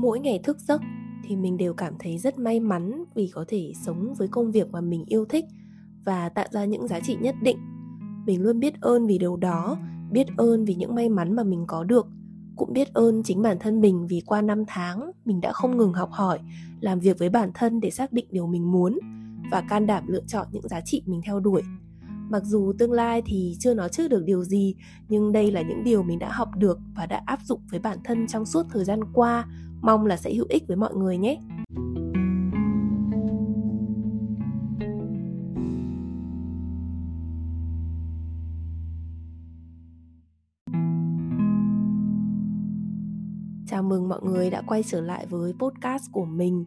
mỗi ngày thức giấc thì mình đều cảm thấy rất may mắn vì có thể sống với công việc mà mình yêu thích và tạo ra những giá trị nhất định. Mình luôn biết ơn vì điều đó, biết ơn vì những may mắn mà mình có được, cũng biết ơn chính bản thân mình vì qua năm tháng mình đã không ngừng học hỏi, làm việc với bản thân để xác định điều mình muốn và can đảm lựa chọn những giá trị mình theo đuổi. Mặc dù tương lai thì chưa nói trước được điều gì, nhưng đây là những điều mình đã học được và đã áp dụng với bản thân trong suốt thời gian qua mong là sẽ hữu ích với mọi người nhé Chào mừng mọi người đã quay trở lại với podcast của mình.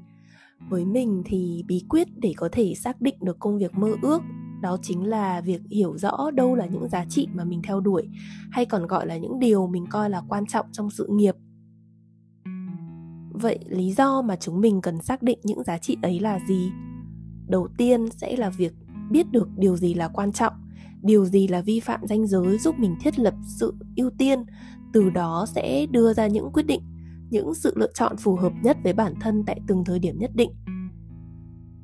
Với mình thì bí quyết để có thể xác định được công việc mơ ước, đó chính là việc hiểu rõ đâu là những giá trị mà mình theo đuổi, hay còn gọi là những điều mình coi là quan trọng trong sự nghiệp vậy lý do mà chúng mình cần xác định những giá trị ấy là gì? Đầu tiên sẽ là việc biết được điều gì là quan trọng, điều gì là vi phạm ranh giới giúp mình thiết lập sự ưu tiên, từ đó sẽ đưa ra những quyết định, những sự lựa chọn phù hợp nhất với bản thân tại từng thời điểm nhất định.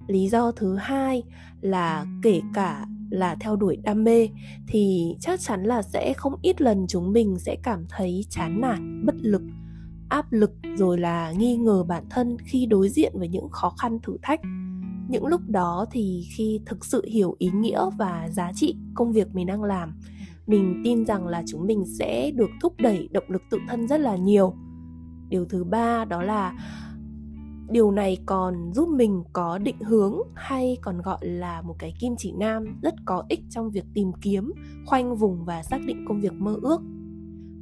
Lý do thứ hai là kể cả là theo đuổi đam mê thì chắc chắn là sẽ không ít lần chúng mình sẽ cảm thấy chán nản, bất lực áp lực rồi là nghi ngờ bản thân khi đối diện với những khó khăn thử thách. Những lúc đó thì khi thực sự hiểu ý nghĩa và giá trị công việc mình đang làm, mình tin rằng là chúng mình sẽ được thúc đẩy động lực tự thân rất là nhiều. Điều thứ ba đó là điều này còn giúp mình có định hướng hay còn gọi là một cái kim chỉ nam rất có ích trong việc tìm kiếm, khoanh vùng và xác định công việc mơ ước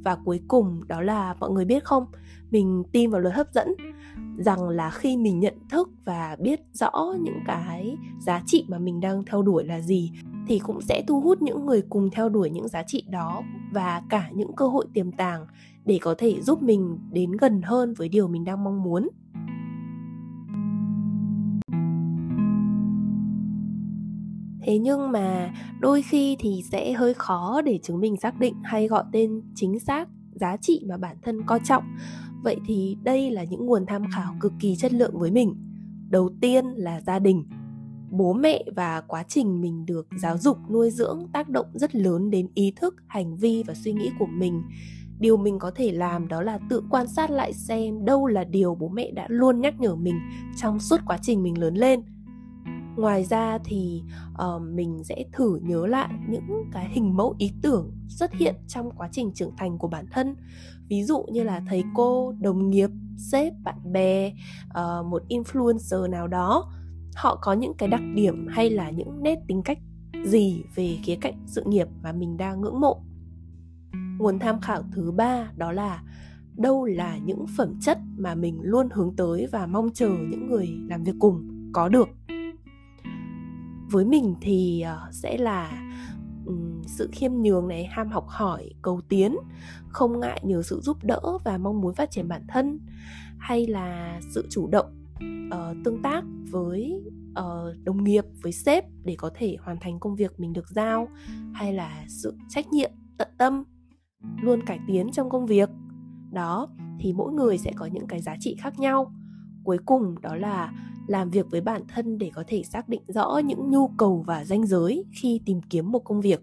và cuối cùng đó là mọi người biết không? Mình tin vào luật hấp dẫn. Rằng là khi mình nhận thức và biết rõ những cái giá trị mà mình đang theo đuổi là gì, thì cũng sẽ thu hút những người cùng theo đuổi những giá trị đó và cả những cơ hội tiềm tàng để có thể giúp mình đến gần hơn với điều mình đang mong muốn. Thế nhưng mà đôi khi thì sẽ hơi khó để chúng mình xác định hay gọi tên chính xác giá trị mà bản thân coi trọng. Vậy thì đây là những nguồn tham khảo cực kỳ chất lượng với mình. Đầu tiên là gia đình. Bố mẹ và quá trình mình được giáo dục nuôi dưỡng tác động rất lớn đến ý thức, hành vi và suy nghĩ của mình. Điều mình có thể làm đó là tự quan sát lại xem đâu là điều bố mẹ đã luôn nhắc nhở mình trong suốt quá trình mình lớn lên ngoài ra thì uh, mình sẽ thử nhớ lại những cái hình mẫu ý tưởng xuất hiện trong quá trình trưởng thành của bản thân. Ví dụ như là thầy cô đồng nghiệp sếp bạn bè uh, một influencer nào đó họ có những cái đặc điểm hay là những nét tính cách gì về khía cạnh sự nghiệp mà mình đang ngưỡng mộ? Nguồn tham khảo thứ ba đó là đâu là những phẩm chất mà mình luôn hướng tới và mong chờ những người làm việc cùng có được? Với mình thì ờ, sẽ là sự khiêm nhường này ham học hỏi cầu tiến không ngại nhờ sự giúp đỡ và mong muốn phát triển bản thân hay là sự chủ động uh, tương tác với uh, đồng nghiệp với sếp để có thể hoàn thành công việc mình được giao hay là sự trách nhiệm tận tâm luôn cải tiến trong công việc. Đó thì mỗi người sẽ có những cái giá trị khác nhau. Cuối cùng đó là làm việc với bản thân để có thể xác định rõ những nhu cầu và ranh giới khi tìm kiếm một công việc.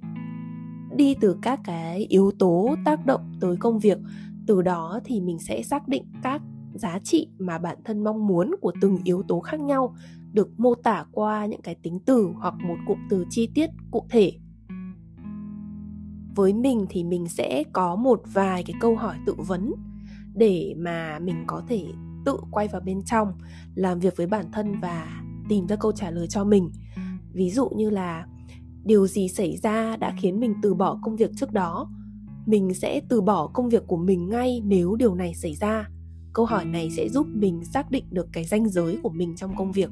Đi từ các cái yếu tố tác động tới công việc, từ đó thì mình sẽ xác định các giá trị mà bản thân mong muốn của từng yếu tố khác nhau, được mô tả qua những cái tính từ hoặc một cụm từ chi tiết cụ thể. Với mình thì mình sẽ có một vài cái câu hỏi tự vấn để mà mình có thể tự quay vào bên trong, làm việc với bản thân và tìm ra câu trả lời cho mình. Ví dụ như là, điều gì xảy ra đã khiến mình từ bỏ công việc trước đó? Mình sẽ từ bỏ công việc của mình ngay nếu điều này xảy ra. Câu hỏi này sẽ giúp mình xác định được cái ranh giới của mình trong công việc.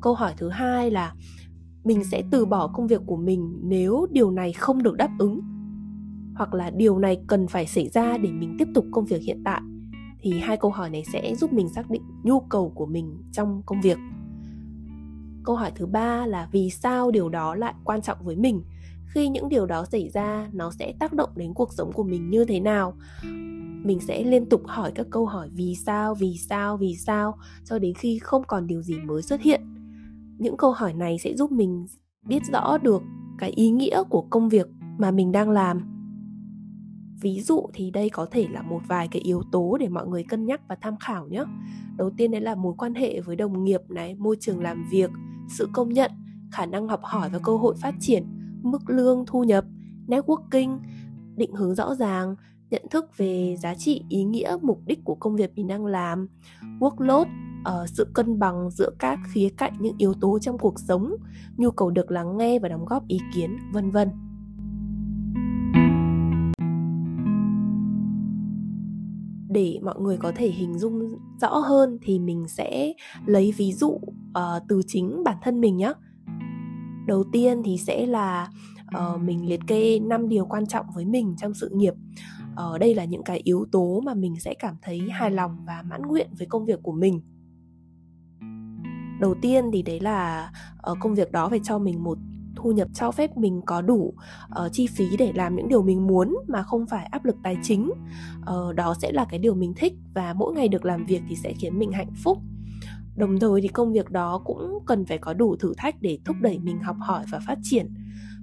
Câu hỏi thứ hai là, mình sẽ từ bỏ công việc của mình nếu điều này không được đáp ứng? Hoặc là điều này cần phải xảy ra để mình tiếp tục công việc hiện tại? Thì hai câu hỏi này sẽ giúp mình xác định nhu cầu của mình trong công việc. Câu hỏi thứ ba là vì sao điều đó lại quan trọng với mình? Khi những điều đó xảy ra, nó sẽ tác động đến cuộc sống của mình như thế nào? Mình sẽ liên tục hỏi các câu hỏi vì sao vì sao vì sao cho đến khi không còn điều gì mới xuất hiện. Những câu hỏi này sẽ giúp mình biết rõ được cái ý nghĩa của công việc mà mình đang làm ví dụ thì đây có thể là một vài cái yếu tố để mọi người cân nhắc và tham khảo nhé đầu tiên đấy là mối quan hệ với đồng nghiệp này môi trường làm việc sự công nhận khả năng học hỏi và cơ hội phát triển mức lương thu nhập networking định hướng rõ ràng nhận thức về giá trị ý nghĩa mục đích của công việc mình đang làm workload uh, sự cân bằng giữa các khía cạnh những yếu tố trong cuộc sống nhu cầu được lắng nghe và đóng góp ý kiến vân vân. Để mọi người có thể hình dung rõ hơn thì mình sẽ lấy ví dụ uh, từ chính bản thân mình nhé đầu tiên thì sẽ là uh, mình liệt kê 5 điều quan trọng với mình trong sự nghiệp. Ở uh, đây là những cái yếu tố mà mình sẽ cảm thấy hài lòng và mãn nguyện với công việc của mình. Đầu tiên thì đấy là uh, công việc đó phải cho mình một thu nhập cho phép mình có đủ uh, chi phí để làm những điều mình muốn mà không phải áp lực tài chính. Uh, đó sẽ là cái điều mình thích và mỗi ngày được làm việc thì sẽ khiến mình hạnh phúc. Đồng thời thì công việc đó cũng cần phải có đủ thử thách để thúc đẩy mình học hỏi và phát triển.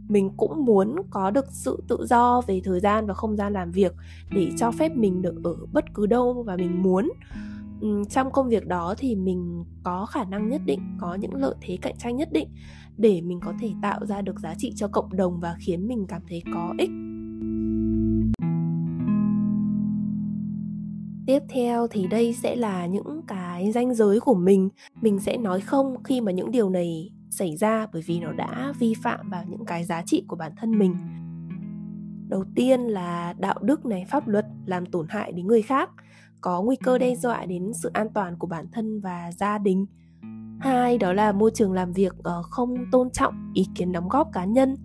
Mình cũng muốn có được sự tự do về thời gian và không gian làm việc để cho phép mình được ở bất cứ đâu và mình muốn trong công việc đó thì mình có khả năng nhất định, có những lợi thế cạnh tranh nhất định để mình có thể tạo ra được giá trị cho cộng đồng và khiến mình cảm thấy có ích. Tiếp theo thì đây sẽ là những cái ranh giới của mình. Mình sẽ nói không khi mà những điều này xảy ra bởi vì nó đã vi phạm vào những cái giá trị của bản thân mình. Đầu tiên là đạo đức này, pháp luật làm tổn hại đến người khác có nguy cơ đe dọa đến sự an toàn của bản thân và gia đình. Hai đó là môi trường làm việc ờ, không tôn trọng ý kiến đóng góp cá nhân.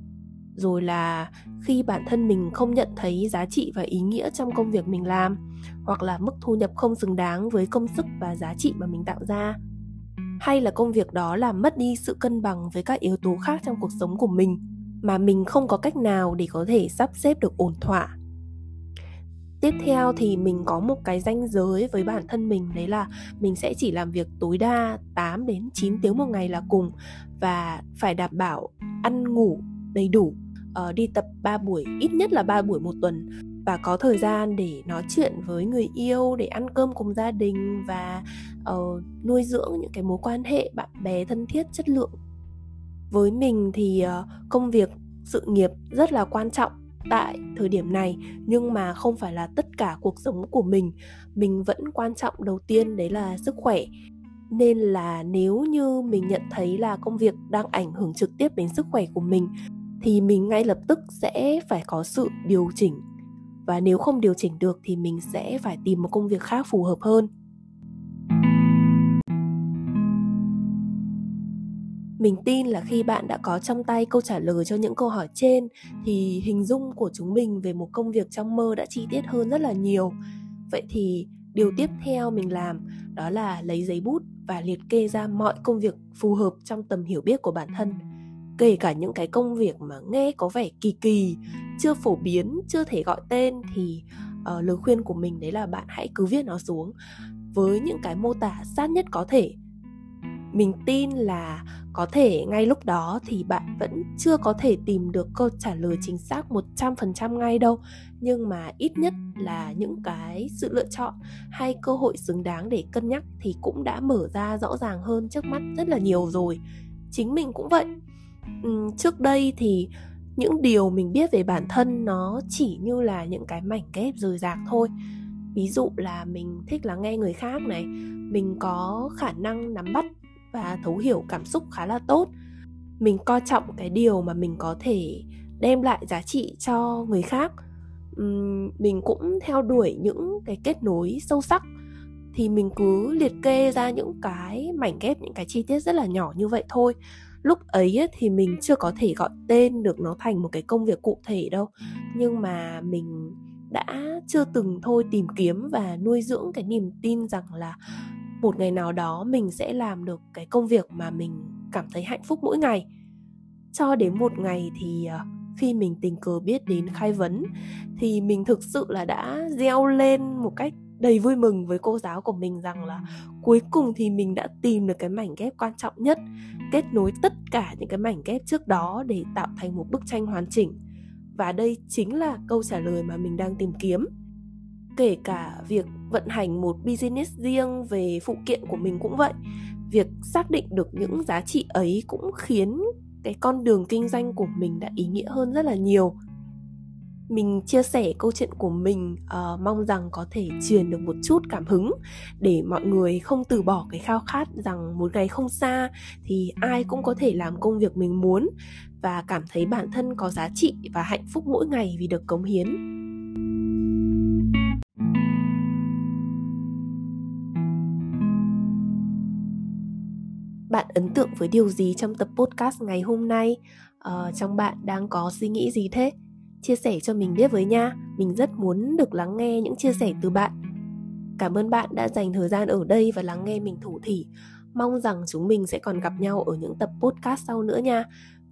Rồi là khi bản thân mình không nhận thấy giá trị và ý nghĩa trong công việc mình làm hoặc là mức thu nhập không xứng đáng với công sức và giá trị mà mình tạo ra. Hay là công việc đó làm mất đi sự cân bằng với các yếu tố khác trong cuộc sống của mình mà mình không có cách nào để có thể sắp xếp được ổn thỏa tiếp theo thì mình có một cái ranh giới với bản thân mình đấy là mình sẽ chỉ làm việc tối đa 8 đến 9 tiếng một ngày là cùng và phải đảm bảo ăn ngủ đầy đủ uh, đi tập 3 buổi ít nhất là 3 buổi một tuần. Và có thời gian để nói chuyện với người yêu để ăn cơm cùng gia đình và uh, nuôi dưỡng những cái mối quan hệ bạn bè thân thiết chất lượng. Với mình thì uh, công việc sự nghiệp rất là quan trọng tại thời điểm này, nhưng mà không phải là tất cả cuộc sống của mình. Mình vẫn quan trọng đầu tiên đấy là sức khỏe. Nên là nếu như mình nhận thấy là công việc đang ảnh hưởng trực tiếp đến sức khỏe của mình, thì mình ngay lập tức sẽ phải có sự điều chỉnh. Và nếu không điều chỉnh được thì mình sẽ phải tìm một công việc khác phù hợp hơn. Mình tin là khi bạn đã có trong tay câu trả lời cho những câu hỏi trên thì hình dung của chúng mình về một công việc trong mơ đã chi tiết hơn rất là nhiều. Vậy thì điều tiếp theo mình làm đó là lấy giấy bút và liệt kê ra mọi công việc phù hợp trong tầm hiểu biết của bản thân. Kể cả những cái công việc mà nghe có vẻ kỳ kỳ chưa phổ biến chưa thể gọi tên thì uh, lời khuyên của mình đấy là bạn hãy cứ viết nó xuống. Với những cái mô tả sát nhất có thể mình tin là có thể ngay lúc đó thì bạn vẫn chưa có thể tìm được câu trả lời chính xác 100% ngay đâu. Nhưng mà ít nhất là những cái sự lựa chọn hay cơ hội xứng đáng để cân nhắc thì cũng đã mở ra rõ ràng hơn trước mắt rất là nhiều rồi. Chính mình cũng vậy. Ừ, trước đây thì những điều mình biết về bản thân nó chỉ như là những cái mảnh ghép rời rạc thôi. Ví dụ là mình thích lắng nghe người khác này mình có khả năng nắm bắt và thấu hiểu cảm xúc khá là tốt. Mình coi trọng cái điều mà mình có thể đem lại giá trị cho người khác. Mình cũng theo đuổi những cái kết nối sâu sắc. Thì mình cứ liệt kê ra những cái mảnh ghép, những cái chi tiết rất là nhỏ như vậy thôi. Lúc ấy thì mình chưa có thể gọi tên được nó thành một cái công việc cụ thể đâu. Nhưng mà mình đã chưa từng thôi tìm kiếm và nuôi dưỡng cái niềm tin rằng là một ngày nào đó mình sẽ làm được cái công việc mà mình cảm thấy hạnh phúc mỗi ngày. Cho đến một ngày thì ờ, khi mình tình cờ biết đến khai vấn thì mình thực sự là đã reo lên một cách đầy vui mừng với cô giáo của mình rằng là cuối cùng thì mình đã tìm được cái mảnh ghép quan trọng nhất, kết nối tất cả những cái mảnh ghép trước đó để tạo thành một bức tranh hoàn chỉnh. Và đây chính là câu trả lời mà mình đang tìm kiếm kể cả việc vận hành một business riêng về phụ kiện của mình cũng vậy việc xác định được những giá trị ấy cũng khiến cái con đường kinh doanh của mình đã ý nghĩa hơn rất là nhiều. Mình chia sẻ câu chuyện của mình uh, mong rằng có thể truyền được một chút cảm hứng để mọi người không từ bỏ cái khao khát rằng một ngày không xa thì ai cũng có thể làm công việc mình muốn và cảm thấy bản thân có giá trị và hạnh phúc mỗi ngày vì được cống hiến. Ấn tượng với điều gì trong tập podcast ngày hôm nay? Ờ, trong bạn đang có suy nghĩ gì thế? Chia sẻ cho mình biết với nha. Mình rất muốn được lắng nghe những chia sẻ từ bạn. Cảm ơn bạn đã dành thời gian ở đây và lắng nghe mình thủ thỉ. Mong rằng chúng mình sẽ còn gặp nhau ở những tập podcast sau nữa nha.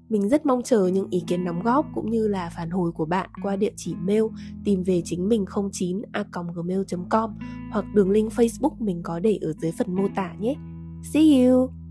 Mình rất mong chờ những ý kiến đóng góp cũng như là phản hồi của bạn qua địa chỉ mail tìm về chính mình 09 a gmail.com hoặc đường link Facebook mình có để ở dưới phần mô tả nhé. See you!